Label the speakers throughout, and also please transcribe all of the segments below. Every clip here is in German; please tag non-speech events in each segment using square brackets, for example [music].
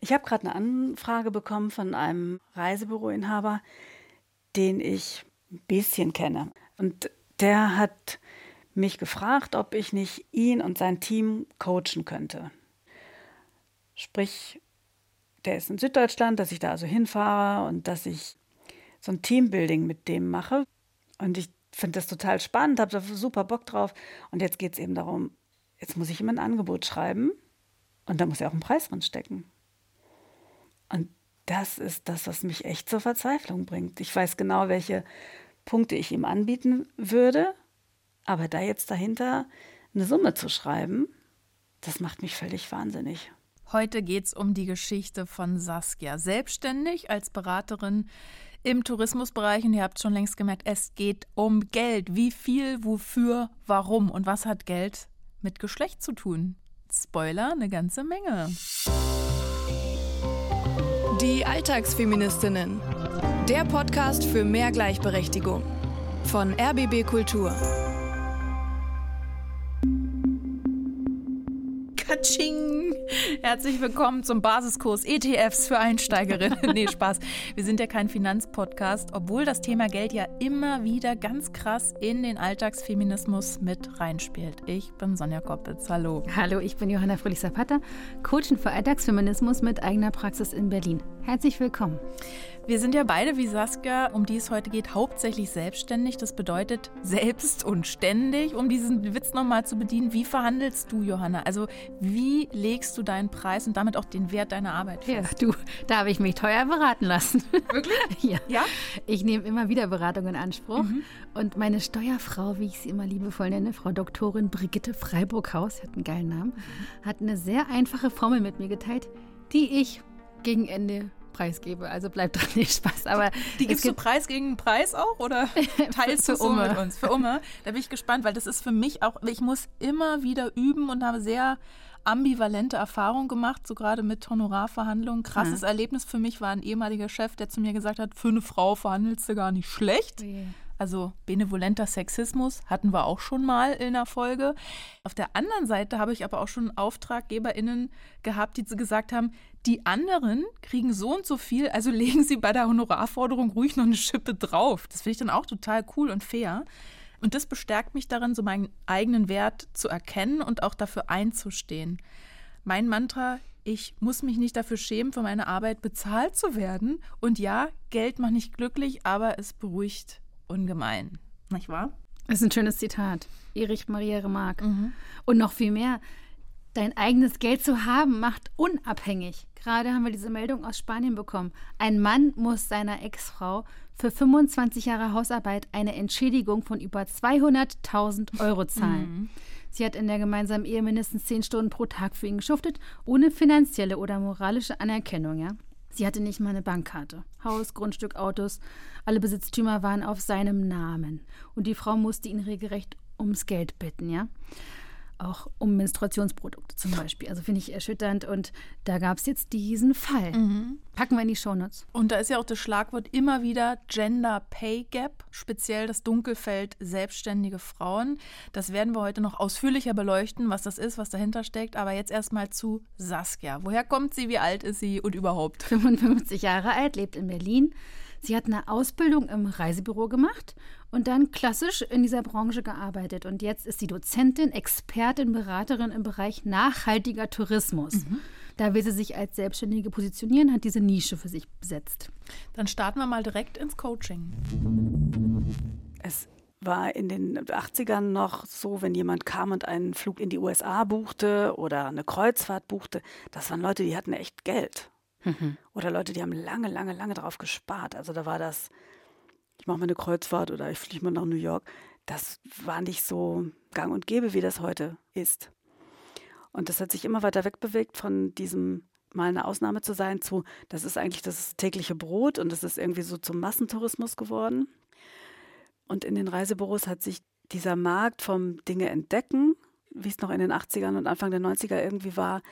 Speaker 1: Ich habe gerade eine Anfrage bekommen von einem Reisebüroinhaber, den ich ein bisschen kenne. Und der hat mich gefragt, ob ich nicht ihn und sein Team coachen könnte. Sprich, der ist in Süddeutschland, dass ich da also hinfahre und dass ich so ein Teambuilding mit dem mache. Und ich finde das total spannend, habe da super Bock drauf. Und jetzt geht es eben darum, jetzt muss ich ihm ein Angebot schreiben und da muss ja auch ein Preis drin stecken. Das ist das, was mich echt zur Verzweiflung bringt. Ich weiß genau, welche Punkte ich ihm anbieten würde, aber da jetzt dahinter eine Summe zu schreiben, das macht mich völlig wahnsinnig.
Speaker 2: Heute geht es um die Geschichte von Saskia. Selbstständig als Beraterin im Tourismusbereich. Und ihr habt schon längst gemerkt, es geht um Geld. Wie viel, wofür, warum und was hat Geld mit Geschlecht zu tun? Spoiler, eine ganze Menge.
Speaker 3: Die Alltagsfeministinnen. Der Podcast für mehr Gleichberechtigung. Von RBB Kultur.
Speaker 2: Katsching! Herzlich willkommen zum Basiskurs ETFs für Einsteigerinnen. [laughs] nee, Spaß. Wir sind ja kein Finanzpodcast, obwohl das Thema Geld ja immer wieder ganz krass in den Alltagsfeminismus mit reinspielt. Ich bin Sonja Koppitz. Hallo.
Speaker 4: Hallo, ich bin Johanna Fröhlich-Zapata, Coachin für Alltagsfeminismus mit eigener Praxis in Berlin. Herzlich willkommen.
Speaker 2: Wir sind ja beide wie Saskia, um die es heute geht, hauptsächlich selbstständig. Das bedeutet selbst und ständig. Um diesen Witz nochmal zu bedienen, wie verhandelst du, Johanna? Also wie legst du deinen Preis und damit auch den Wert deiner Arbeit
Speaker 4: fest? Ja, du, da habe ich mich teuer beraten lassen.
Speaker 2: Wirklich? [laughs]
Speaker 4: ja. ja. Ich nehme immer wieder Beratung in Anspruch. Mhm. Und meine Steuerfrau, wie ich sie immer liebevoll nenne, Frau Doktorin Brigitte Freiburghaus, hat einen geilen Namen, mhm. hat eine sehr einfache Formel mit mir geteilt, die ich gegen Ende preisgebe. Also bleibt dran [laughs] nicht Spaß. Aber
Speaker 2: die gibst du Preis gegen Preis auch oder [laughs] teilst du so mit uns? Für Umme. Da bin ich gespannt, weil das ist für mich auch, ich muss immer wieder üben und habe sehr ambivalente Erfahrungen gemacht, so gerade mit Honorarverhandlungen. Krasses mhm. Erlebnis für mich war ein ehemaliger Chef, der zu mir gesagt hat, für eine Frau verhandelst du gar nicht schlecht. Okay. Also benevolenter Sexismus hatten wir auch schon mal in der Folge. Auf der anderen Seite habe ich aber auch schon AuftraggeberInnen gehabt, die gesagt haben, die anderen kriegen so und so viel, also [laughs] legen sie bei der Honorarforderung ruhig noch eine Schippe drauf. Das finde ich dann auch total cool und fair. Und das bestärkt mich darin, so meinen eigenen Wert zu erkennen und auch dafür einzustehen. Mein Mantra, ich muss mich nicht dafür schämen, für meine Arbeit bezahlt zu werden. Und ja, Geld macht nicht glücklich, aber es beruhigt ungemein. Nicht wahr?
Speaker 4: Das ist ein schönes Zitat. Erich Maria Remarque. Mhm. Und noch viel mehr. Dein eigenes Geld zu haben, macht unabhängig. Gerade haben wir diese Meldung aus Spanien bekommen. Ein Mann muss seiner Ex-Frau für 25 Jahre Hausarbeit eine Entschädigung von über 200.000 Euro zahlen. Mhm. Sie hat in der gemeinsamen Ehe mindestens 10 Stunden pro Tag für ihn geschuftet, ohne finanzielle oder moralische Anerkennung, ja. Sie hatte nicht mal eine Bankkarte. Haus, Grundstück, Autos, alle Besitztümer waren auf seinem Namen. Und die Frau musste ihn regelrecht ums Geld bitten, ja auch um Menstruationsprodukte zum Beispiel. Also finde ich erschütternd und da gab es jetzt diesen Fall. Mhm. Packen wir in die Shownotes.
Speaker 2: Und da ist ja auch das Schlagwort immer wieder Gender Pay Gap, speziell das Dunkelfeld selbstständige Frauen. Das werden wir heute noch ausführlicher beleuchten, was das ist, was dahinter steckt. Aber jetzt erstmal zu Saskia. Woher kommt sie, wie alt ist sie und überhaupt? [laughs]
Speaker 4: 55 Jahre alt, lebt in Berlin. Sie hat eine Ausbildung im Reisebüro gemacht und dann klassisch in dieser Branche gearbeitet. Und jetzt ist sie Dozentin, Expertin, Beraterin im Bereich nachhaltiger Tourismus. Mhm. Da will sie sich als Selbstständige positionieren, hat diese Nische für sich besetzt.
Speaker 2: Dann starten wir mal direkt ins Coaching.
Speaker 1: Es war in den 80ern noch so, wenn jemand kam und einen Flug in die USA buchte oder eine Kreuzfahrt buchte, das waren Leute, die hatten echt Geld. Mhm. Oder Leute, die haben lange, lange, lange darauf gespart. Also da war das, ich mache mal eine Kreuzfahrt oder ich fliege mal nach New York. Das war nicht so gang und gäbe, wie das heute ist. Und das hat sich immer weiter wegbewegt von diesem mal eine Ausnahme zu sein zu, das ist eigentlich das tägliche Brot und das ist irgendwie so zum Massentourismus geworden. Und in den Reisebüros hat sich dieser Markt vom Dinge entdecken, wie es noch in den 80ern und Anfang der 90er irgendwie war,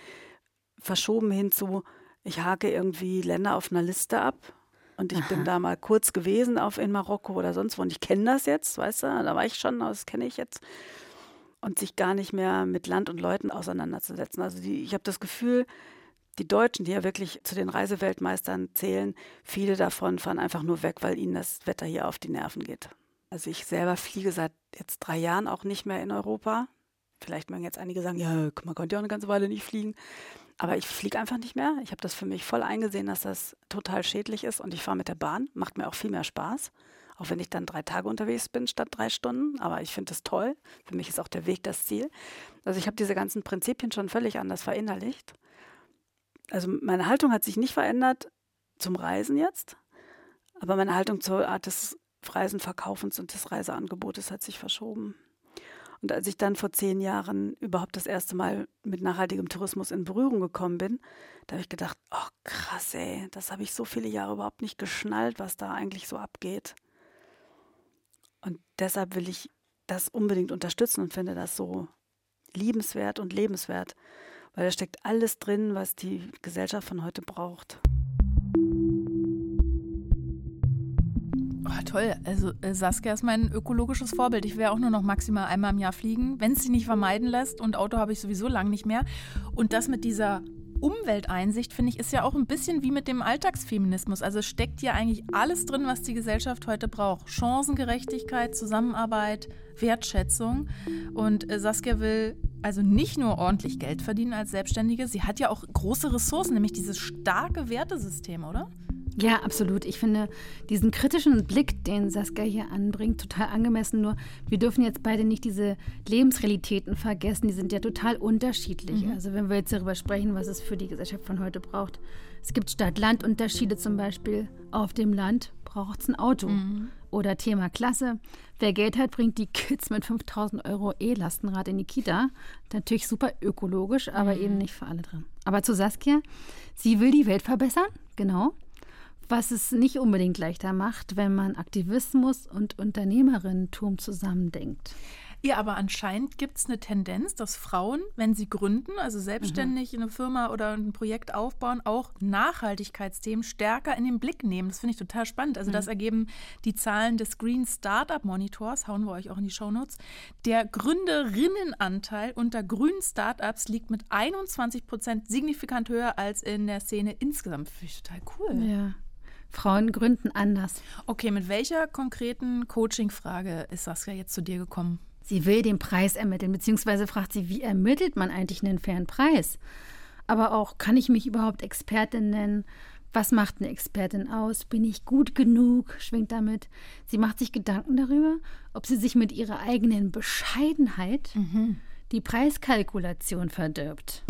Speaker 1: verschoben hin zu, ich hake irgendwie Länder auf einer Liste ab. Und ich Aha. bin da mal kurz gewesen auf in Marokko oder sonst wo. Und ich kenne das jetzt, weißt du, da war ich schon, das kenne ich jetzt. Und sich gar nicht mehr mit Land und Leuten auseinanderzusetzen. Also die, ich habe das Gefühl, die Deutschen, die ja wirklich zu den Reiseweltmeistern zählen, viele davon fahren einfach nur weg, weil ihnen das Wetter hier auf die Nerven geht. Also ich selber fliege seit jetzt drei Jahren auch nicht mehr in Europa. Vielleicht mögen jetzt einige sagen, ja, man konnte ja auch eine ganze Weile nicht fliegen. Aber ich fliege einfach nicht mehr. Ich habe das für mich voll eingesehen, dass das total schädlich ist und ich fahre mit der Bahn. Macht mir auch viel mehr Spaß. Auch wenn ich dann drei Tage unterwegs bin statt drei Stunden. Aber ich finde das toll. Für mich ist auch der Weg das Ziel. Also ich habe diese ganzen Prinzipien schon völlig anders verinnerlicht. Also meine Haltung hat sich nicht verändert zum Reisen jetzt. Aber meine Haltung zur Art des Reisenverkaufens und des Reiseangebotes hat sich verschoben. Und als ich dann vor zehn Jahren überhaupt das erste Mal mit nachhaltigem Tourismus in Berührung gekommen bin, da habe ich gedacht, oh krass, ey, das habe ich so viele Jahre überhaupt nicht geschnallt, was da eigentlich so abgeht. Und deshalb will ich das unbedingt unterstützen und finde das so liebenswert und lebenswert, weil da steckt alles drin, was die Gesellschaft von heute braucht.
Speaker 2: Toll. Also äh, Saskia ist mein ökologisches Vorbild. Ich werde auch nur noch maximal einmal im Jahr fliegen, wenn es sich nicht vermeiden lässt. Und Auto habe ich sowieso lang nicht mehr. Und das mit dieser Umwelteinsicht, finde ich, ist ja auch ein bisschen wie mit dem Alltagsfeminismus. Also steckt ja eigentlich alles drin, was die Gesellschaft heute braucht. Chancengerechtigkeit, Zusammenarbeit, Wertschätzung. Und äh, Saskia will also nicht nur ordentlich Geld verdienen als Selbstständige, sie hat ja auch große Ressourcen, nämlich dieses starke Wertesystem, oder?
Speaker 4: Ja, absolut. Ich finde diesen kritischen Blick, den Saskia hier anbringt, total angemessen. Nur wir dürfen jetzt beide nicht diese Lebensrealitäten vergessen. Die sind ja total unterschiedlich. Mhm. Also wenn wir jetzt darüber sprechen, was es für die Gesellschaft von heute braucht. Es gibt Stadt-Land-Unterschiede zum Beispiel. Auf dem Land braucht es ein Auto. Mhm. Oder Thema Klasse. Wer Geld hat, bringt die Kids mit 5000 Euro E-Lastenrad in die Kita. Natürlich super ökologisch, aber mhm. eben nicht für alle drin. Aber zu Saskia. Sie will die Welt verbessern, genau was es nicht unbedingt leichter macht, wenn man Aktivismus und Unternehmerinnentum zusammendenkt.
Speaker 2: Ja, aber anscheinend gibt es eine Tendenz, dass Frauen, wenn sie gründen, also selbstständig mhm. eine Firma oder ein Projekt aufbauen, auch Nachhaltigkeitsthemen stärker in den Blick nehmen. Das finde ich total spannend. Also mhm. das ergeben die Zahlen des Green Startup Monitors, hauen wir euch auch in die Shownotes. Der Gründerinnenanteil unter grünen Startups liegt mit 21 Prozent signifikant höher als in der Szene insgesamt. Finde ich total cool.
Speaker 4: Ja. Frauen gründen anders.
Speaker 2: Okay, mit welcher konkreten Coaching-Frage ist Saskia jetzt zu dir gekommen?
Speaker 4: Sie will den Preis ermitteln, beziehungsweise fragt sie, wie ermittelt man eigentlich einen fairen Preis? Aber auch, kann ich mich überhaupt Expertin nennen? Was macht eine Expertin aus? Bin ich gut genug? Schwingt damit. Sie macht sich Gedanken darüber, ob sie sich mit ihrer eigenen Bescheidenheit mhm. die Preiskalkulation verdirbt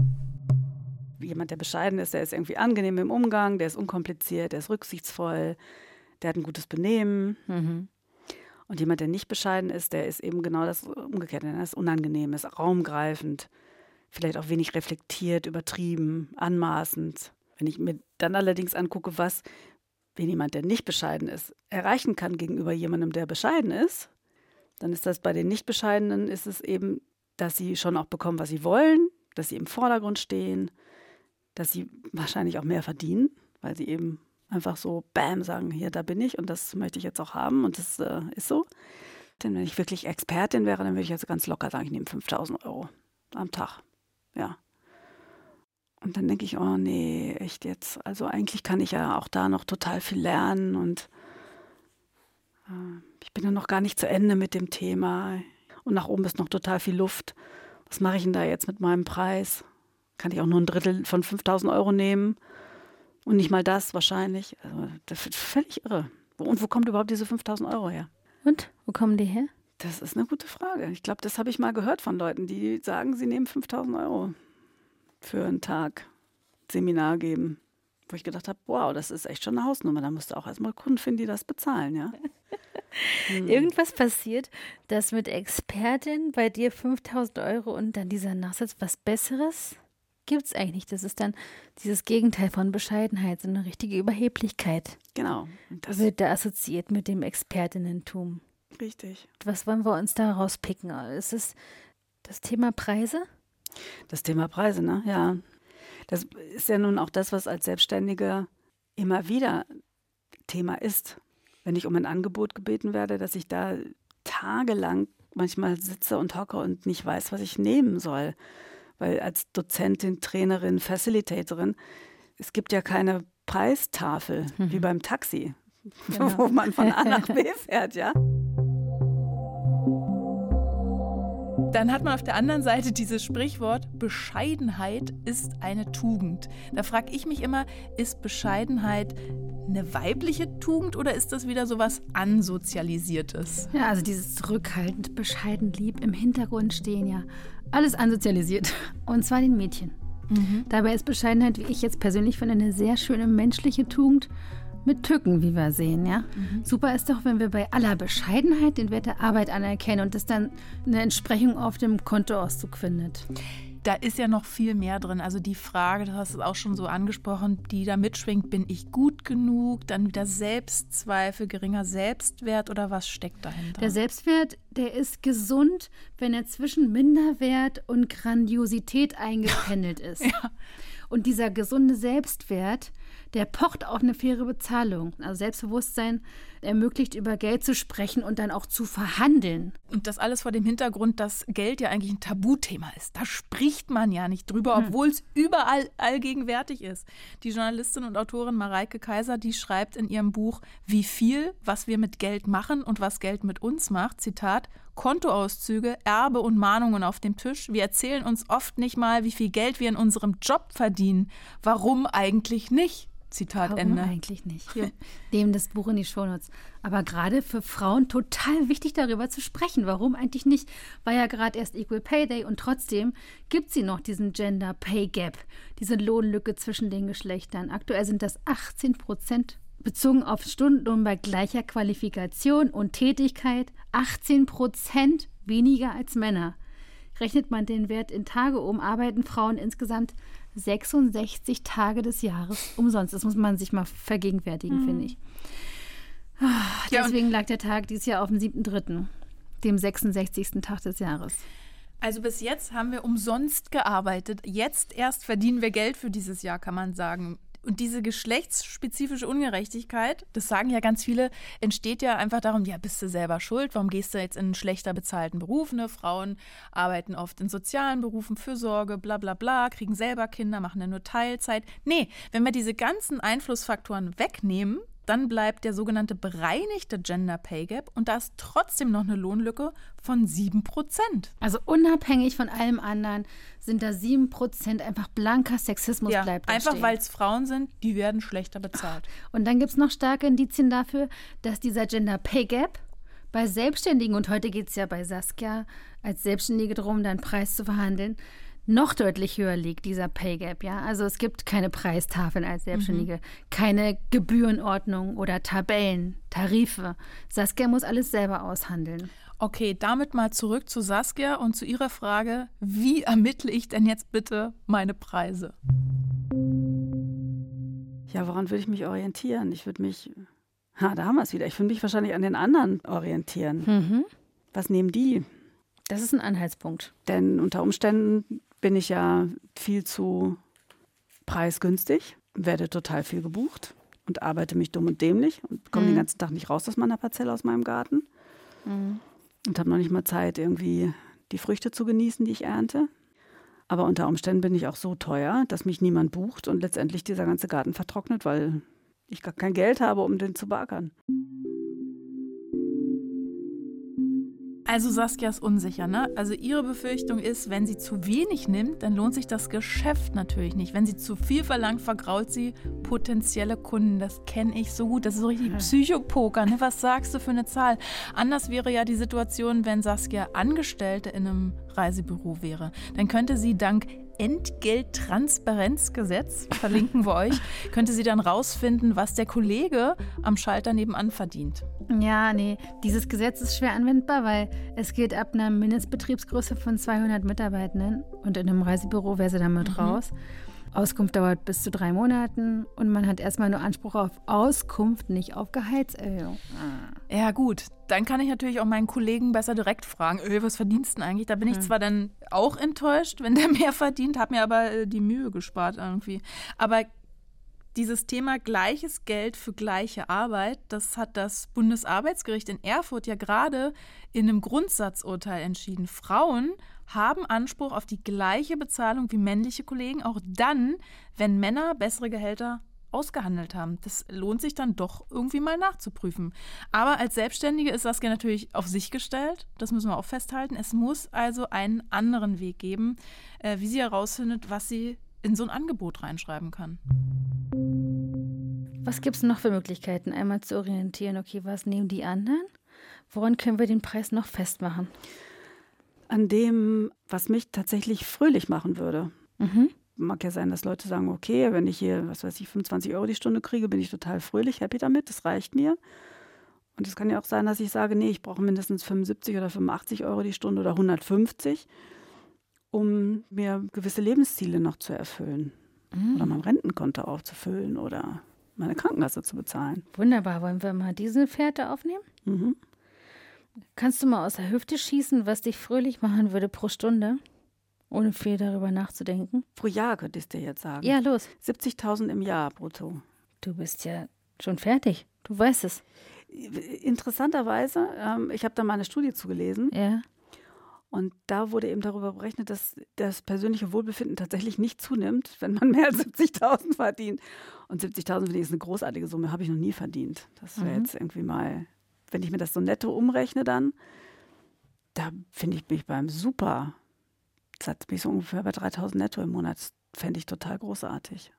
Speaker 1: jemand, der bescheiden ist, der ist irgendwie angenehm im Umgang, der ist unkompliziert, der ist rücksichtsvoll, der hat ein gutes Benehmen. Mhm. Und jemand, der nicht bescheiden ist, der ist eben genau das Umgekehrte. Der ist unangenehm, ist raumgreifend, vielleicht auch wenig reflektiert, übertrieben, anmaßend. Wenn ich mir dann allerdings angucke, was, wenn jemand, der nicht bescheiden ist, erreichen kann gegenüber jemandem, der bescheiden ist, dann ist das bei den Nicht-Bescheidenen, ist es eben, dass sie schon auch bekommen, was sie wollen, dass sie im Vordergrund stehen, dass sie wahrscheinlich auch mehr verdienen, weil sie eben einfach so Bam sagen, hier, da bin ich und das möchte ich jetzt auch haben und das äh, ist so. Denn wenn ich wirklich Expertin wäre, dann würde ich jetzt ganz locker sagen, ich nehme 5000 Euro am Tag. Ja. Und dann denke ich, oh nee, echt jetzt. Also eigentlich kann ich ja auch da noch total viel lernen und äh, ich bin ja noch gar nicht zu Ende mit dem Thema. Und nach oben ist noch total viel Luft. Was mache ich denn da jetzt mit meinem Preis? Kann ich auch nur ein Drittel von 5000 Euro nehmen. Und nicht mal das wahrscheinlich. Also, das ist völlig irre. Und wo kommt überhaupt diese 5000 Euro her?
Speaker 4: Und wo kommen die her?
Speaker 1: Das ist eine gute Frage. Ich glaube, das habe ich mal gehört von Leuten, die sagen, sie nehmen 5000 Euro für einen Tag Seminar geben. Wo ich gedacht habe, wow, das ist echt schon eine Hausnummer. Da musst du auch erstmal Kunden finden, die das bezahlen, ja.
Speaker 4: hm. [laughs] Irgendwas passiert, dass mit Expertin bei dir 5000 Euro und dann dieser Nachsatz was Besseres gibt es eigentlich nicht. Das ist dann dieses Gegenteil von Bescheidenheit, so eine richtige Überheblichkeit.
Speaker 1: Genau.
Speaker 4: Das wird da assoziiert mit dem Expertinnentum.
Speaker 1: Richtig.
Speaker 4: Was wollen wir uns da rauspicken? Ist es das Thema Preise?
Speaker 1: Das Thema Preise, ne? Ja. Das ist ja nun auch das, was als Selbstständige immer wieder Thema ist. Wenn ich um ein Angebot gebeten werde, dass ich da tagelang manchmal sitze und hocke und nicht weiß, was ich nehmen soll Weil als Dozentin, Trainerin, Facilitatorin, es gibt ja keine Preistafel mhm. wie beim Taxi, [laughs] genau. wo man von A nach B [laughs] fährt, ja.
Speaker 2: Dann hat man auf der anderen Seite dieses Sprichwort, Bescheidenheit ist eine Tugend. Da frage ich mich immer, ist Bescheidenheit eine weibliche Tugend oder ist das wieder so was Ansozialisiertes?
Speaker 4: Ja, also dieses zurückhaltend, bescheiden, lieb im Hintergrund stehen ja alles ansozialisiert. Und zwar den Mädchen. Mhm. Dabei ist Bescheidenheit, wie ich jetzt persönlich finde, eine sehr schöne menschliche Tugend mit Tücken, wie wir sehen, ja. Mhm. Super ist doch, wenn wir bei aller Bescheidenheit den Wert der Arbeit anerkennen und das dann eine Entsprechung auf dem Kontoauszug findet.
Speaker 2: Da ist ja noch viel mehr drin. Also die Frage, du hast es auch schon so angesprochen, die da mitschwingt, bin ich gut genug? Dann wieder Selbstzweifel, geringer Selbstwert oder was steckt dahinter?
Speaker 4: Der Selbstwert, der ist gesund, wenn er zwischen Minderwert und Grandiosität eingependelt [laughs] ist. ja. Und dieser gesunde Selbstwert, der pocht auf eine faire Bezahlung. Also Selbstbewusstsein ermöglicht, über Geld zu sprechen und dann auch zu verhandeln.
Speaker 2: Und das alles vor dem Hintergrund, dass Geld ja eigentlich ein Tabuthema ist. Da spricht man ja nicht drüber, obwohl es überall allgegenwärtig ist. Die Journalistin und Autorin Mareike Kaiser, die schreibt in ihrem Buch Wie viel, was wir mit Geld machen und was Geld mit uns macht, Zitat, Kontoauszüge, Erbe und Mahnungen auf dem Tisch. Wir erzählen uns oft nicht mal, wie viel Geld wir in unserem Job verdienen. Warum eigentlich nicht? Zitat
Speaker 4: Warum
Speaker 2: Ende.
Speaker 4: eigentlich nicht? Wir [laughs] nehmen das Buch in die Shownotes. Aber gerade für Frauen total wichtig, darüber zu sprechen. Warum eigentlich nicht? War ja gerade erst Equal Pay Day und trotzdem gibt sie noch diesen Gender Pay Gap, diese Lohnlücke zwischen den Geschlechtern. Aktuell sind das 18 Prozent bezogen auf Stundenlohn bei gleicher Qualifikation und Tätigkeit 18 Prozent weniger als Männer. Rechnet man den Wert in Tage um, arbeiten Frauen insgesamt 66 Tage des Jahres umsonst. Das muss man sich mal vergegenwärtigen, mhm. finde ich. Ja, Deswegen lag der Tag dieses Jahr auf dem 7.3., dem 66. Tag des Jahres.
Speaker 2: Also bis jetzt haben wir umsonst gearbeitet. Jetzt erst verdienen wir Geld für dieses Jahr, kann man sagen. Und diese geschlechtsspezifische Ungerechtigkeit, das sagen ja ganz viele, entsteht ja einfach darum, ja, bist du selber schuld? Warum gehst du jetzt in einen schlechter bezahlten Beruf? Ne? Frauen arbeiten oft in sozialen Berufen, Fürsorge, bla bla bla, kriegen selber Kinder, machen ja nur Teilzeit. Nee, wenn wir diese ganzen Einflussfaktoren wegnehmen, dann bleibt der sogenannte bereinigte Gender Pay Gap und da ist trotzdem noch eine Lohnlücke von 7 Prozent.
Speaker 4: Also unabhängig von allem anderen sind da 7 Prozent einfach blanker Sexismus
Speaker 2: ja,
Speaker 4: bleibt.
Speaker 2: Einfach weil es Frauen sind, die werden schlechter bezahlt.
Speaker 4: Und dann gibt es noch starke Indizien dafür, dass dieser Gender Pay Gap bei Selbstständigen, und heute geht es ja bei Saskia als Selbstständige darum, deinen Preis zu verhandeln, noch deutlich höher liegt, dieser Pay Gap. Ja? Also es gibt keine Preistafeln als Selbstständige, mhm. keine Gebührenordnung oder Tabellen, Tarife. Saskia muss alles selber aushandeln.
Speaker 2: Okay, damit mal zurück zu Saskia und zu ihrer Frage, wie ermittle ich denn jetzt bitte meine Preise?
Speaker 1: Ja, woran würde ich mich orientieren? Ich würde mich, ha, da haben wir es wieder, ich würde mich wahrscheinlich an den anderen orientieren. Mhm. Was nehmen die?
Speaker 4: Das ist ein Anhaltspunkt.
Speaker 1: Denn unter Umständen bin ich ja viel zu preisgünstig, werde total viel gebucht und arbeite mich dumm und dämlich und komme mhm. den ganzen Tag nicht raus aus meiner Parzelle, aus meinem Garten. Mhm. Und habe noch nicht mal Zeit, irgendwie die Früchte zu genießen, die ich ernte. Aber unter Umständen bin ich auch so teuer, dass mich niemand bucht und letztendlich dieser ganze Garten vertrocknet, weil ich gar kein Geld habe, um den zu baggern.
Speaker 2: Also Saskia ist unsicher, ne? Also ihre Befürchtung ist, wenn sie zu wenig nimmt, dann lohnt sich das Geschäft natürlich nicht. Wenn sie zu viel verlangt, vergrault sie potenzielle Kunden. Das kenne ich so gut. Das ist so richtig Psychopoker. Ne? Was sagst du für eine Zahl? Anders wäre ja die Situation, wenn Saskia Angestellte in einem Reisebüro wäre. Dann könnte sie dank Entgelttransparenzgesetz, verlinken wir euch, [laughs] könnte sie dann rausfinden, was der Kollege am Schalter nebenan verdient.
Speaker 4: Ja, nee, dieses Gesetz ist schwer anwendbar, weil es geht ab einer Mindestbetriebsgröße von 200 Mitarbeitenden und in einem Reisebüro wäre sie damit mhm. raus. Auskunft dauert bis zu drei Monaten und man hat erstmal nur Anspruch auf Auskunft, nicht auf Gehaltserhöhung.
Speaker 2: Ah. Ja, gut. Dann kann ich natürlich auch meinen Kollegen besser direkt fragen, öh, was verdienst du denn eigentlich? Da bin ich hm. zwar dann auch enttäuscht, wenn der [laughs] mehr verdient, habe mir aber äh, die Mühe gespart irgendwie. Aber dieses Thema gleiches Geld für gleiche Arbeit, das hat das Bundesarbeitsgericht in Erfurt ja gerade in einem Grundsatzurteil entschieden. Frauen haben Anspruch auf die gleiche Bezahlung wie männliche Kollegen, auch dann, wenn Männer bessere Gehälter ausgehandelt haben. Das lohnt sich dann doch irgendwie mal nachzuprüfen. Aber als Selbstständige ist Saskia natürlich auf sich gestellt. Das müssen wir auch festhalten. Es muss also einen anderen Weg geben, äh, wie sie herausfindet, was sie in so ein Angebot reinschreiben kann.
Speaker 4: Was gibt es noch für Möglichkeiten, einmal zu orientieren? Okay, was nehmen die anderen? Woran können wir den Preis noch festmachen?
Speaker 1: An dem, was mich tatsächlich fröhlich machen würde. Mhm. Mag ja sein, dass Leute sagen, okay, wenn ich hier, was weiß ich, 25 Euro die Stunde kriege, bin ich total fröhlich, happy damit, das reicht mir. Und es kann ja auch sein, dass ich sage, nee, ich brauche mindestens 75 oder 85 Euro die Stunde oder 150, um mir gewisse Lebensziele noch zu erfüllen. Mhm. Oder mein Rentenkonto aufzufüllen oder meine Krankenkasse zu bezahlen.
Speaker 4: Wunderbar. Wollen wir mal diese Fährte aufnehmen? Mhm. Kannst du mal aus der Hüfte schießen, was dich fröhlich machen würde pro Stunde? Ohne viel darüber nachzudenken?
Speaker 1: Pro Jahr könnte ich dir jetzt sagen.
Speaker 4: Ja, los.
Speaker 1: 70.000 im Jahr brutto.
Speaker 4: Du bist ja schon fertig. Du weißt es.
Speaker 1: Interessanterweise, ähm, ich habe da mal eine Studie zugelesen.
Speaker 4: Ja.
Speaker 1: Und da wurde eben darüber berechnet, dass das persönliche Wohlbefinden tatsächlich nicht zunimmt, wenn man mehr als 70.000 verdient. Und 70.000 finde ich ist eine großartige Summe, habe ich noch nie verdient. Das wäre mhm. jetzt irgendwie mal, wenn ich mir das so netto umrechne dann, da finde ich mich beim super. Das hat mich so ungefähr bei 3.000 netto im Monat. Fände ich total großartig.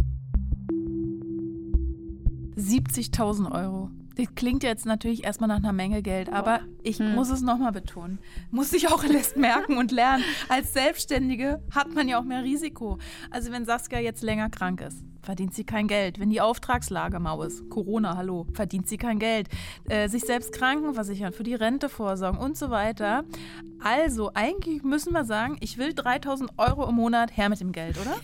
Speaker 2: 70.000 Euro. Das klingt jetzt natürlich erstmal nach einer Menge Geld, aber ich hm. muss es nochmal betonen. Muss ich auch [laughs] lässt merken und lernen. Als Selbstständige hat man ja auch mehr Risiko. Also wenn Saskia jetzt länger krank ist, verdient sie kein Geld. Wenn die Auftragslage mau ist, Corona, hallo, verdient sie kein Geld. Äh, sich selbst krankenversichern, für die Rente vorsorgen und so weiter. Also, eigentlich müssen wir sagen, ich will 3000 Euro im Monat her mit dem Geld, oder?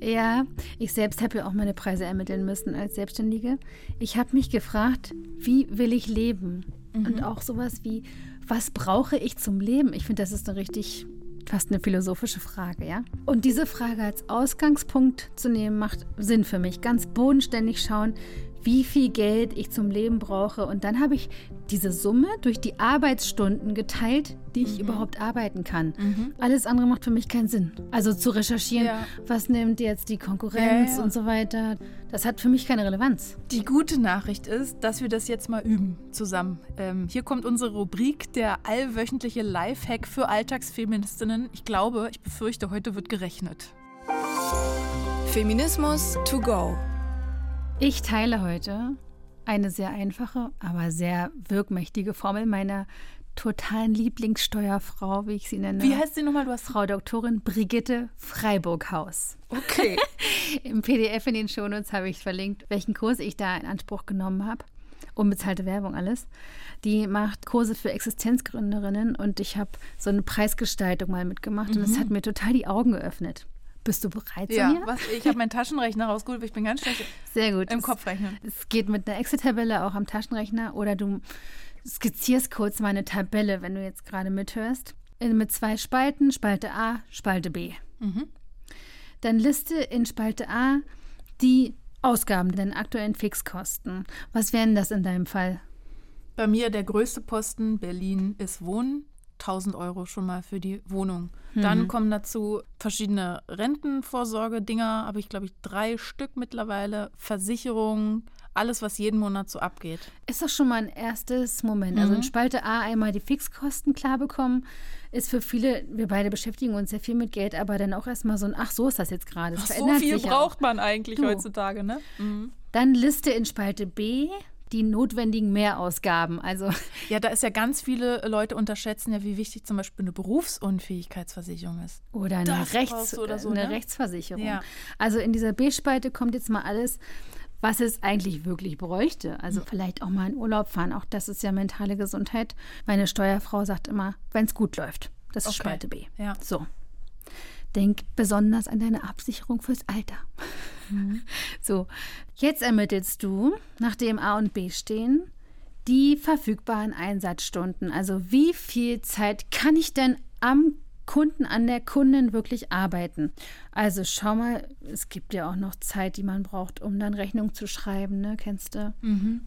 Speaker 2: [laughs]
Speaker 4: ja, ich selbst habe ja auch meine Preise ermitteln müssen als Selbstständige. Ich habe mich gefragt, wie will ich leben? Mhm. Und auch sowas wie, was brauche ich zum Leben? Ich finde, das ist eine richtig fast eine philosophische Frage, ja? Und diese Frage als Ausgangspunkt zu nehmen, macht Sinn für mich. Ganz bodenständig schauen, wie viel Geld ich zum Leben brauche. Und dann habe ich diese Summe durch die Arbeitsstunden geteilt, die ich mhm. überhaupt arbeiten kann. Mhm. Alles andere macht für mich keinen Sinn. Also zu recherchieren, ja. was nimmt jetzt die Konkurrenz ja, ja. und so weiter, das hat für mich keine Relevanz.
Speaker 2: Die gute Nachricht ist, dass wir das jetzt mal üben zusammen. Ähm, hier kommt unsere Rubrik, der allwöchentliche Lifehack für Alltagsfeministinnen. Ich glaube, ich befürchte, heute wird gerechnet.
Speaker 3: Feminismus to go.
Speaker 4: Ich teile heute eine sehr einfache, aber sehr wirkmächtige Formel meiner totalen Lieblingssteuerfrau, wie ich sie nenne.
Speaker 2: Wie heißt sie nochmal? Du hast
Speaker 4: Frau Doktorin Brigitte Freiburghaus.
Speaker 2: Okay. [laughs]
Speaker 4: Im PDF in den Shownotes habe ich verlinkt, welchen Kurs ich da in Anspruch genommen habe. Unbezahlte Werbung, alles. Die macht Kurse für Existenzgründerinnen und ich habe so eine Preisgestaltung mal mitgemacht mhm. und es hat mir total die Augen geöffnet. Bist du bereit,
Speaker 2: Ja, was, ich habe meinen Taschenrechner rausgeholt, weil ich bin ganz schlecht
Speaker 4: Sehr gut.
Speaker 2: im Kopfrechnen.
Speaker 4: Es geht mit einer Excel-Tabelle auch am Taschenrechner oder du skizzierst kurz mal eine Tabelle, wenn du jetzt gerade mithörst. Mit zwei Spalten, Spalte A, Spalte B. Mhm. Dann liste in Spalte A die Ausgaben, deine aktuellen Fixkosten. Was wären das in deinem Fall?
Speaker 2: Bei mir der größte Posten Berlin ist Wohnen. 1000 Euro schon mal für die Wohnung. Mhm. Dann kommen dazu verschiedene Rentenvorsorge-Dinger, habe ich glaube ich drei Stück mittlerweile, Versicherungen, alles, was jeden Monat so abgeht.
Speaker 4: Ist doch schon mal ein erstes Moment. Mhm. Also in Spalte A einmal die Fixkosten klar bekommen, ist für viele, wir beide beschäftigen uns sehr viel mit Geld, aber dann auch erstmal so ein, ach so ist das jetzt gerade.
Speaker 2: So viel braucht man eigentlich du. heutzutage, ne? Mhm.
Speaker 4: Dann Liste in Spalte B, die notwendigen Mehrausgaben. Also [laughs]
Speaker 2: ja, da ist ja ganz viele Leute unterschätzen ja, wie wichtig zum Beispiel eine Berufsunfähigkeitsversicherung ist.
Speaker 4: Oder eine, Rechts oder so, eine ne? Rechtsversicherung. Ja. Also in dieser B-Spalte kommt jetzt mal alles, was es eigentlich wirklich bräuchte. Also vielleicht auch mal in Urlaub fahren. Auch das ist ja mentale Gesundheit. Meine Steuerfrau sagt immer, wenn es gut läuft. Das ist okay. Spalte B.
Speaker 2: Ja.
Speaker 4: So. Denk besonders an deine Absicherung fürs Alter. Mhm. [laughs] So, jetzt ermittelst du, nachdem A und B stehen, die verfügbaren Einsatzstunden. Also wie viel Zeit kann ich denn am Kunden an der Kundin wirklich arbeiten. Also schau mal, es gibt ja auch noch Zeit, die man braucht, um dann Rechnung zu schreiben, ne? Kennst du?
Speaker 2: Mhm.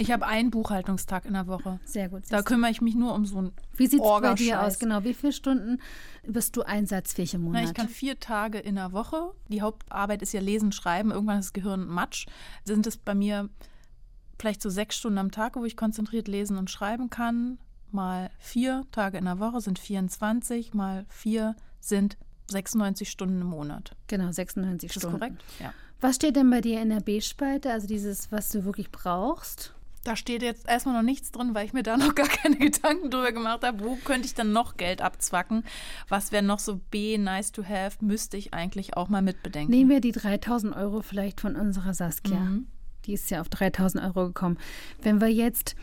Speaker 2: Ich habe einen Buchhaltungstag in der Woche.
Speaker 4: Sehr gut.
Speaker 2: Da kümmere ich mich nur um so ein
Speaker 4: Wie sieht es bei dir aus? Genau, wie viele Stunden bist du einsatzfähig im Monat?
Speaker 2: Na, ich kann vier Tage in der Woche. Die Hauptarbeit ist ja Lesen, Schreiben. Irgendwann ist das Gehirn Matsch. Sind es bei mir vielleicht so sechs Stunden am Tag, wo ich konzentriert lesen und schreiben kann. Mal vier Tage in der Woche sind 24, mal vier sind 96 Stunden im Monat.
Speaker 4: Genau, 96
Speaker 2: ist
Speaker 4: Stunden.
Speaker 2: Ist korrekt? Ja.
Speaker 4: Was steht denn bei dir in der B-Spalte, also dieses, was du wirklich brauchst?
Speaker 2: Da steht jetzt erstmal noch nichts drin, weil ich mir da noch [laughs] gar keine Gedanken drüber gemacht habe. Wo könnte ich dann noch Geld abzwacken? Was wäre noch so B, nice to have, müsste ich eigentlich auch mal mitbedenken.
Speaker 4: Nehmen wir die 3000 Euro vielleicht von unserer Saskia. Mhm. Die ist ja auf 3000 Euro gekommen. Wenn wir jetzt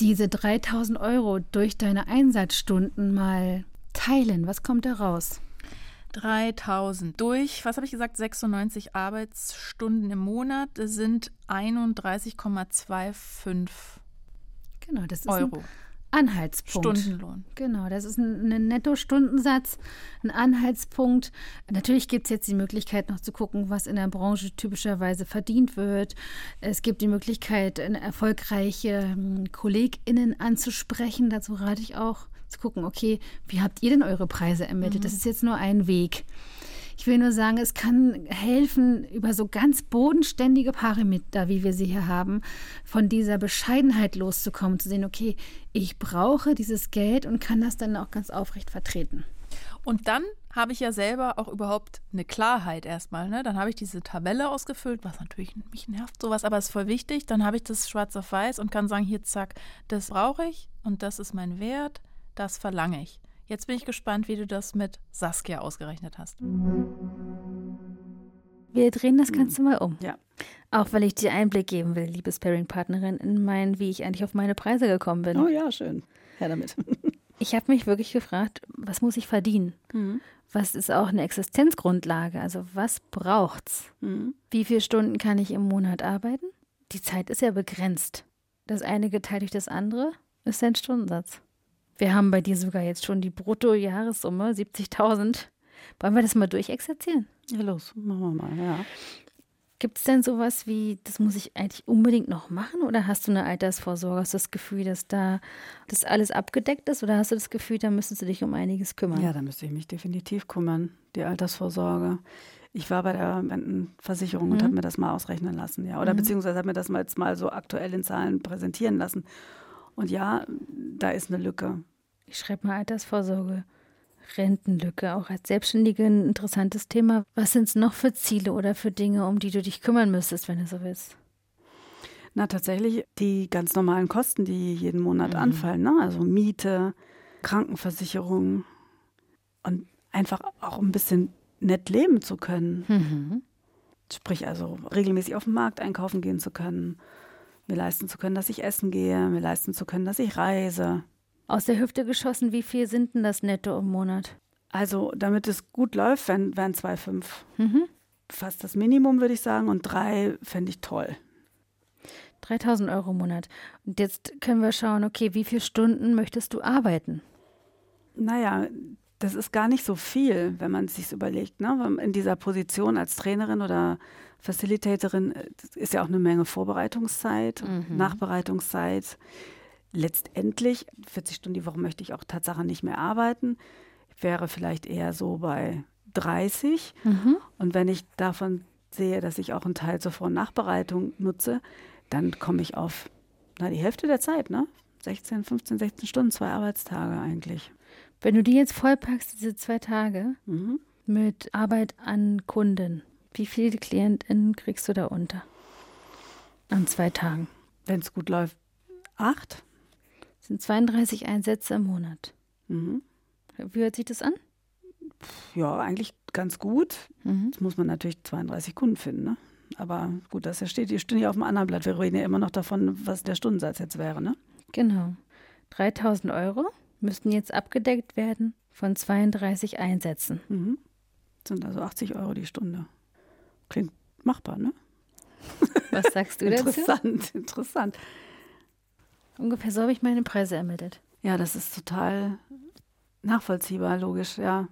Speaker 4: diese 3000 Euro durch deine Einsatzstunden mal teilen, was kommt da raus?
Speaker 2: 3000 durch, was habe ich gesagt, 96 Arbeitsstunden im Monat sind 31,25
Speaker 4: Genau, das ist
Speaker 2: Euro.
Speaker 4: ein Anhaltspunkt.
Speaker 2: Stundenlohn.
Speaker 4: Genau, das ist ein, ein Nettostundensatz, ein Anhaltspunkt. Natürlich gibt es jetzt die Möglichkeit noch zu gucken, was in der Branche typischerweise verdient wird. Es gibt die Möglichkeit, erfolgreiche ähm, KollegInnen anzusprechen. Dazu rate ich auch zu gucken, okay, wie habt ihr denn eure Preise ermittelt? Mhm. Das ist jetzt nur ein Weg. Ich will nur sagen, es kann helfen, über so ganz bodenständige Parameter, wie wir sie hier haben, von dieser Bescheidenheit loszukommen, zu sehen, okay, ich brauche dieses Geld und kann das dann auch ganz aufrecht vertreten.
Speaker 2: Und dann habe ich ja selber auch überhaupt eine Klarheit erstmal. Ne? Dann habe ich diese Tabelle ausgefüllt, was natürlich mich nervt, sowas, aber ist voll wichtig. Dann habe ich das schwarz auf weiß und kann sagen, hier, zack, das brauche ich und das ist mein Wert, das verlange ich. Jetzt bin ich gespannt, wie du das mit Saskia ausgerechnet hast.
Speaker 4: Wir drehen das Ganze mal um.
Speaker 1: Ja.
Speaker 4: Auch weil ich dir Einblick geben will, liebe Sparring-Partnerin, in mein, wie ich eigentlich auf meine Preise gekommen bin.
Speaker 1: Oh ja, schön. Her damit. [laughs]
Speaker 4: ich habe mich wirklich gefragt, was muss ich verdienen? Mhm. Was ist auch eine Existenzgrundlage? Also was braucht's? Mhm. Wie viele Stunden kann ich im Monat arbeiten? Die Zeit ist ja begrenzt. Das eine geteilt durch das andere ist ein Stundensatz. Wir haben bei dir sogar jetzt schon die Bruttojahressumme, 70.000. Wollen wir das mal durchexerzieren?
Speaker 1: Ja, los, machen wir mal, ja.
Speaker 4: Gibt es denn sowas wie, das muss ich eigentlich unbedingt noch machen? Oder hast du eine Altersvorsorge? Hast du das Gefühl, dass da das alles abgedeckt ist? Oder hast du das Gefühl, da müsstest du dich um einiges kümmern?
Speaker 1: Ja, da müsste ich mich definitiv kümmern, die Altersvorsorge. Ich war bei der Rentenversicherung mhm. und habe mir das mal ausrechnen lassen, ja. Oder mhm. beziehungsweise habe mir das mal jetzt mal so aktuell in Zahlen präsentieren lassen. Und ja, da ist eine Lücke.
Speaker 4: Ich schreibe mal Altersvorsorge. Rentenlücke, auch als Selbstständige ein interessantes Thema. Was sind es noch für Ziele oder für Dinge, um die du dich kümmern müsstest, wenn du so willst?
Speaker 1: Na, tatsächlich die ganz normalen Kosten, die jeden Monat mhm. anfallen. Ne? Also Miete, Krankenversicherung und einfach auch ein bisschen nett leben zu können. Mhm. Sprich, also regelmäßig auf den Markt einkaufen gehen zu können mir leisten zu können, dass ich essen gehe, mir leisten zu können, dass ich reise.
Speaker 4: Aus der Hüfte geschossen, wie viel sind denn das netto im Monat?
Speaker 1: Also, damit es gut läuft, wären, wären 2,5. Mhm. Fast das Minimum, würde ich sagen. Und drei fände ich toll.
Speaker 4: 3000 Euro im Monat. Und jetzt können wir schauen, okay, wie viele Stunden möchtest du arbeiten?
Speaker 1: Naja, das ist gar nicht so viel, wenn man es sich überlegt. Ne? In dieser Position als Trainerin oder Facilitatorin äh, ist ja auch eine Menge Vorbereitungszeit, mhm. Nachbereitungszeit. Letztendlich, 40 Stunden die Woche möchte ich auch Tatsache nicht mehr arbeiten. Ich wäre vielleicht eher so bei 30. Mhm. Und wenn ich davon sehe, dass ich auch einen Teil zur Vor- und Nachbereitung nutze, dann komme ich auf na, die Hälfte der Zeit, ne? 16, 15, 16 Stunden, zwei Arbeitstage eigentlich.
Speaker 4: Wenn du die jetzt vollpackst, diese zwei Tage, mhm. mit Arbeit an Kunden, wie viele KlientInnen kriegst du da unter? An zwei Tagen.
Speaker 1: Wenn es gut läuft, acht.
Speaker 4: Das sind 32 Einsätze im Monat. Mhm. Wie hört sich das an?
Speaker 1: Ja, eigentlich ganz gut. Mhm. Jetzt muss man natürlich 32 Kunden finden, ne? Aber gut, das steht, die stehen ja auf dem anderen Blatt. Wir reden ja immer noch davon, was der Stundensatz jetzt wäre, ne?
Speaker 4: Genau. 3000 Euro müssten jetzt abgedeckt werden von 32 Einsätzen.
Speaker 1: Mhm. Das sind also 80 Euro die Stunde. Klingt machbar, ne?
Speaker 4: Was sagst du [laughs] dazu?
Speaker 1: Interessant, interessant.
Speaker 4: Ungefähr so habe ich meine Preise ermittelt.
Speaker 1: Ja, das ist total nachvollziehbar, logisch, ja.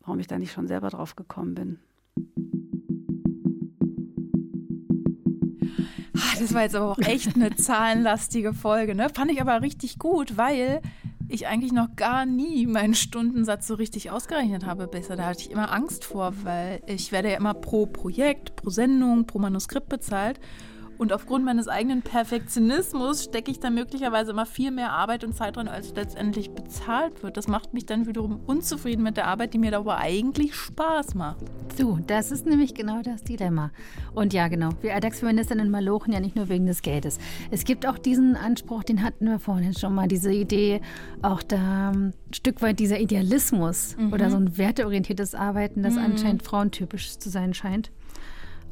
Speaker 1: Warum ich da nicht schon selber drauf gekommen bin.
Speaker 2: Ah, das war jetzt aber auch echt eine zahlenlastige Folge, ne? Fand ich aber richtig gut, weil ich eigentlich noch gar nie meinen Stundensatz so richtig ausgerechnet habe besser. Da hatte ich immer Angst vor, weil ich werde ja immer pro Projekt, pro Sendung, pro Manuskript bezahlt. Und aufgrund meines eigenen Perfektionismus stecke ich da möglicherweise immer viel mehr Arbeit und Zeit drin, als letztendlich bezahlt wird. Das macht mich dann wiederum unzufrieden mit der Arbeit, die mir da aber eigentlich Spaß macht.
Speaker 4: So, das ist nämlich genau das Dilemma. Und ja, genau, wir Alltagsfeministinnen malochen ja nicht nur wegen des Geldes. Es gibt auch diesen Anspruch, den hatten wir vorhin schon mal, diese Idee, auch da ein Stück weit dieser Idealismus mhm. oder so ein werteorientiertes Arbeiten, das mhm. anscheinend frauentypisch zu sein scheint.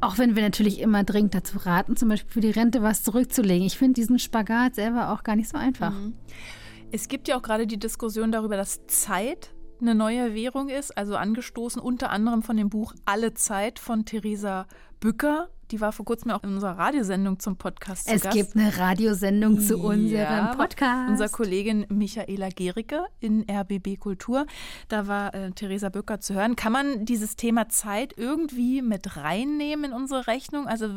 Speaker 4: Auch wenn wir natürlich immer dringend dazu raten, zum Beispiel für die Rente was zurückzulegen. Ich finde diesen Spagat selber auch gar nicht so einfach. Mhm.
Speaker 2: Es gibt ja auch gerade die Diskussion darüber, dass Zeit eine neue Währung ist, also angestoßen unter anderem von dem Buch Alle Zeit von Theresa Bücker die war vor kurzem auch in unserer Radiosendung zum Podcast
Speaker 4: Es
Speaker 2: Gast.
Speaker 4: gibt eine Radiosendung zu unserem ja, Podcast.
Speaker 2: Unserer Kollegin Michaela Gericke in RBB Kultur. Da war äh, Theresa Böcker zu hören. Kann man dieses Thema Zeit irgendwie mit reinnehmen in unsere Rechnung? Also,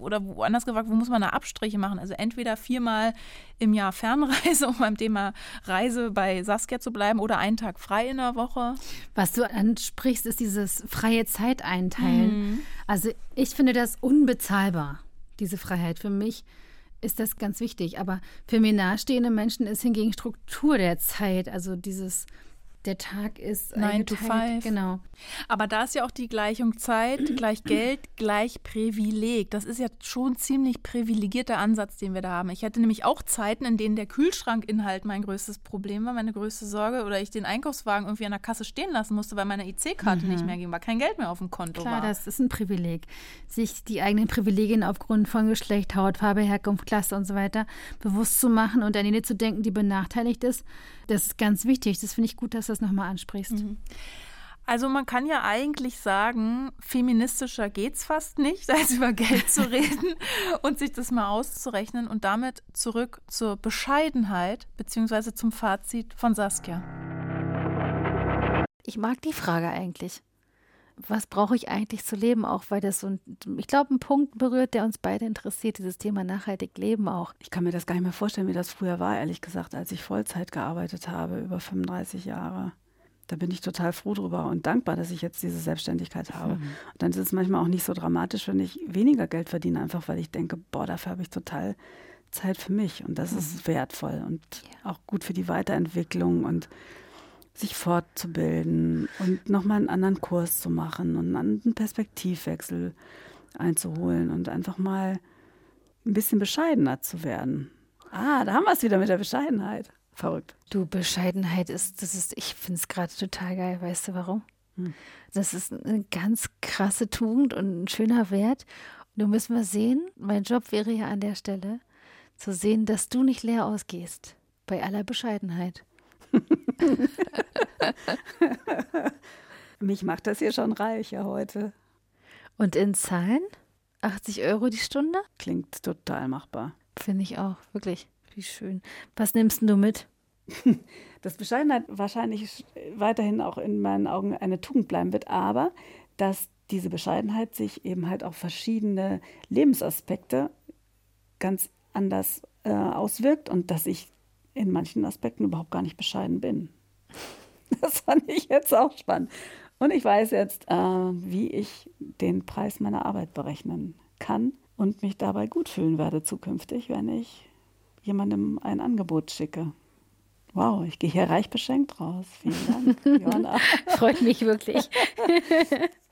Speaker 2: oder woanders gefragt, wo muss man da Abstriche machen? Also entweder viermal im Jahr Fernreise, [laughs] um beim Thema Reise bei Saskia zu bleiben, oder einen Tag frei in der Woche.
Speaker 4: Was du ansprichst, ist dieses freie Zeit einteilen. Mhm. Also ich finde das unbezahlbar, diese Freiheit. Für mich ist das ganz wichtig. Aber für mir nahestehende Menschen ist hingegen Struktur der Zeit, also dieses der Tag ist
Speaker 2: 9 to 5.
Speaker 4: Genau.
Speaker 2: Aber da ist ja auch die Gleichung Zeit gleich Geld gleich Privileg. Das ist ja schon ein ziemlich privilegierter Ansatz, den wir da haben. Ich hatte nämlich auch Zeiten, in denen der Kühlschrankinhalt mein größtes Problem war, meine größte Sorge, oder ich den Einkaufswagen irgendwie an der Kasse stehen lassen musste, weil meine IC-Karte mhm. nicht mehr ging, weil kein Geld mehr auf dem Konto
Speaker 4: Klar,
Speaker 2: war.
Speaker 4: das ist ein Privileg. Sich die eigenen Privilegien aufgrund von Geschlecht, Hautfarbe, Herkunft, Klasse und so weiter bewusst zu machen und an jene zu denken, die benachteiligt ist, das ist ganz wichtig. Das finde ich gut, dass du das nochmal ansprichst. Mhm.
Speaker 2: Also man kann ja eigentlich sagen, feministischer geht es fast nicht, [laughs] als über Geld zu reden [laughs] und sich das mal auszurechnen und damit zurück zur Bescheidenheit bzw. zum Fazit von Saskia.
Speaker 4: Ich mag die Frage eigentlich. Was brauche ich eigentlich zu leben, auch weil das so ein, ich glaube, ein Punkt berührt, der uns beide interessiert, dieses Thema nachhaltig leben auch.
Speaker 1: Ich kann mir das gar nicht mehr vorstellen, wie das früher war, ehrlich gesagt, als ich Vollzeit gearbeitet habe, über 35 Jahre da bin ich total froh drüber und dankbar, dass ich jetzt diese Selbstständigkeit habe. Mhm. Und dann ist es manchmal auch nicht so dramatisch, wenn ich weniger Geld verdiene, einfach weil ich denke, boah, dafür habe ich total Zeit für mich und das mhm. ist wertvoll und ja. auch gut für die Weiterentwicklung und sich fortzubilden und nochmal einen anderen Kurs zu machen und einen Perspektivwechsel einzuholen und einfach mal ein bisschen bescheidener zu werden. Ah, da haben wir es wieder mit der Bescheidenheit. Verrückt.
Speaker 4: Du, Bescheidenheit ist, das ist, ich finde es gerade total geil. Weißt du warum? Hm. Das ist eine ganz krasse Tugend und ein schöner Wert. Und du müssen wir sehen, mein Job wäre ja an der Stelle, zu sehen, dass du nicht leer ausgehst. Bei aller Bescheidenheit. [laughs]
Speaker 1: Mich macht das hier schon reicher heute.
Speaker 4: Und in Zahlen? 80 Euro die Stunde?
Speaker 1: Klingt total machbar.
Speaker 4: Finde ich auch, wirklich. Wie schön. Was nimmst du mit? [laughs]
Speaker 1: Dass Bescheidenheit wahrscheinlich weiterhin auch in meinen Augen eine Tugend bleiben wird, aber dass diese Bescheidenheit sich eben halt auf verschiedene Lebensaspekte ganz anders äh, auswirkt und dass ich in manchen Aspekten überhaupt gar nicht bescheiden bin. [laughs] Das fand ich jetzt auch spannend. Und ich weiß jetzt, äh, wie ich den Preis meiner Arbeit berechnen kann und mich dabei gut fühlen werde zukünftig, wenn ich jemandem ein Angebot schicke. Wow, ich gehe hier reich beschenkt raus. Vielen Dank, [laughs] Johanna.
Speaker 4: Freut mich wirklich.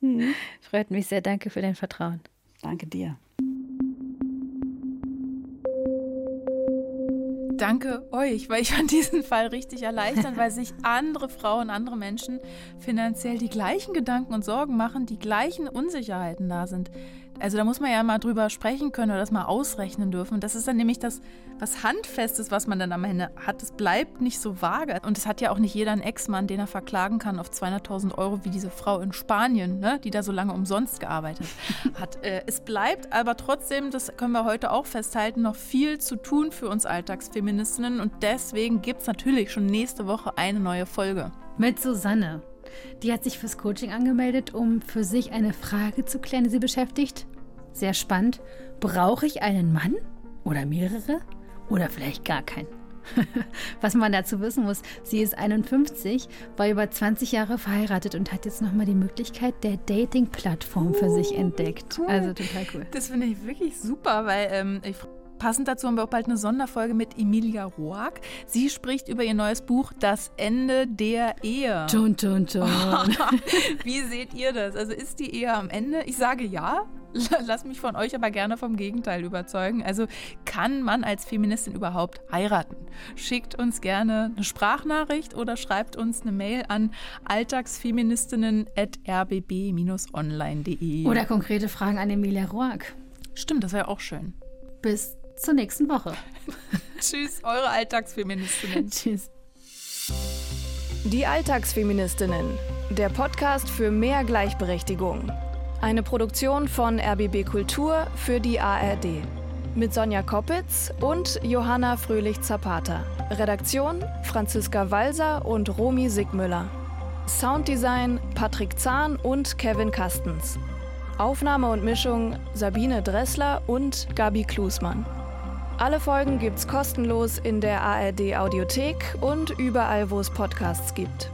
Speaker 4: [laughs] Freut mich sehr. Danke für dein Vertrauen.
Speaker 1: Danke dir.
Speaker 2: Danke euch, weil ich fand diesen Fall richtig erleichternd, weil sich andere Frauen, andere Menschen finanziell die gleichen Gedanken und Sorgen machen, die gleichen Unsicherheiten da sind. Also da muss man ja mal drüber sprechen können oder das mal ausrechnen dürfen. Und das ist dann nämlich das, was Handfestes, was man dann am Ende hat. Es bleibt nicht so vage. Und es hat ja auch nicht jeder einen Ex-Mann, den er verklagen kann auf 200.000 Euro, wie diese Frau in Spanien, ne, die da so lange umsonst gearbeitet [laughs] hat. Äh, es bleibt aber trotzdem, das können wir heute auch festhalten, noch viel zu tun für uns Alltagsfeministinnen. Und deswegen gibt es natürlich schon nächste Woche eine neue Folge.
Speaker 4: Mit Susanne. Die hat sich fürs Coaching angemeldet, um für sich eine Frage zu klären, die sie beschäftigt. Sehr spannend. Brauche ich einen Mann? Oder mehrere? Oder vielleicht gar keinen? [laughs] Was man dazu wissen muss, sie ist 51, war über 20 Jahre verheiratet und hat jetzt nochmal die Möglichkeit der Dating-Plattform für sich uh, entdeckt. Cool. Also total cool.
Speaker 2: Das finde ich wirklich super, weil ähm, ich Passend dazu haben wir auch bald eine Sonderfolge mit Emilia Roark. Sie spricht über ihr neues Buch Das Ende der Ehe.
Speaker 4: Tun, tun, tun. [laughs]
Speaker 2: Wie seht ihr das? Also ist die Ehe am Ende? Ich sage ja. Lass mich von euch aber gerne vom Gegenteil überzeugen. Also kann man als Feministin überhaupt heiraten? Schickt uns gerne eine Sprachnachricht oder schreibt uns eine Mail an alltagsfeministinnen.rbb-online.de.
Speaker 4: Oder konkrete Fragen an Emilia Roark.
Speaker 2: Stimmt, das wäre auch schön.
Speaker 4: Bis zur nächsten Woche. [laughs]
Speaker 2: Tschüss, eure Alltagsfeministinnen. [laughs]
Speaker 4: Tschüss.
Speaker 3: Die Alltagsfeministinnen, der Podcast für mehr Gleichberechtigung. Eine Produktion von RBB Kultur für die ARD. Mit Sonja Koppitz und Johanna Fröhlich-Zapata. Redaktion Franziska Walser und Romy Sigmüller. Sounddesign Patrick Zahn und Kevin Kastens. Aufnahme und Mischung Sabine Dressler und Gabi Klusmann. Alle Folgen gibt's kostenlos in der ARD Audiothek und überall, wo es Podcasts gibt.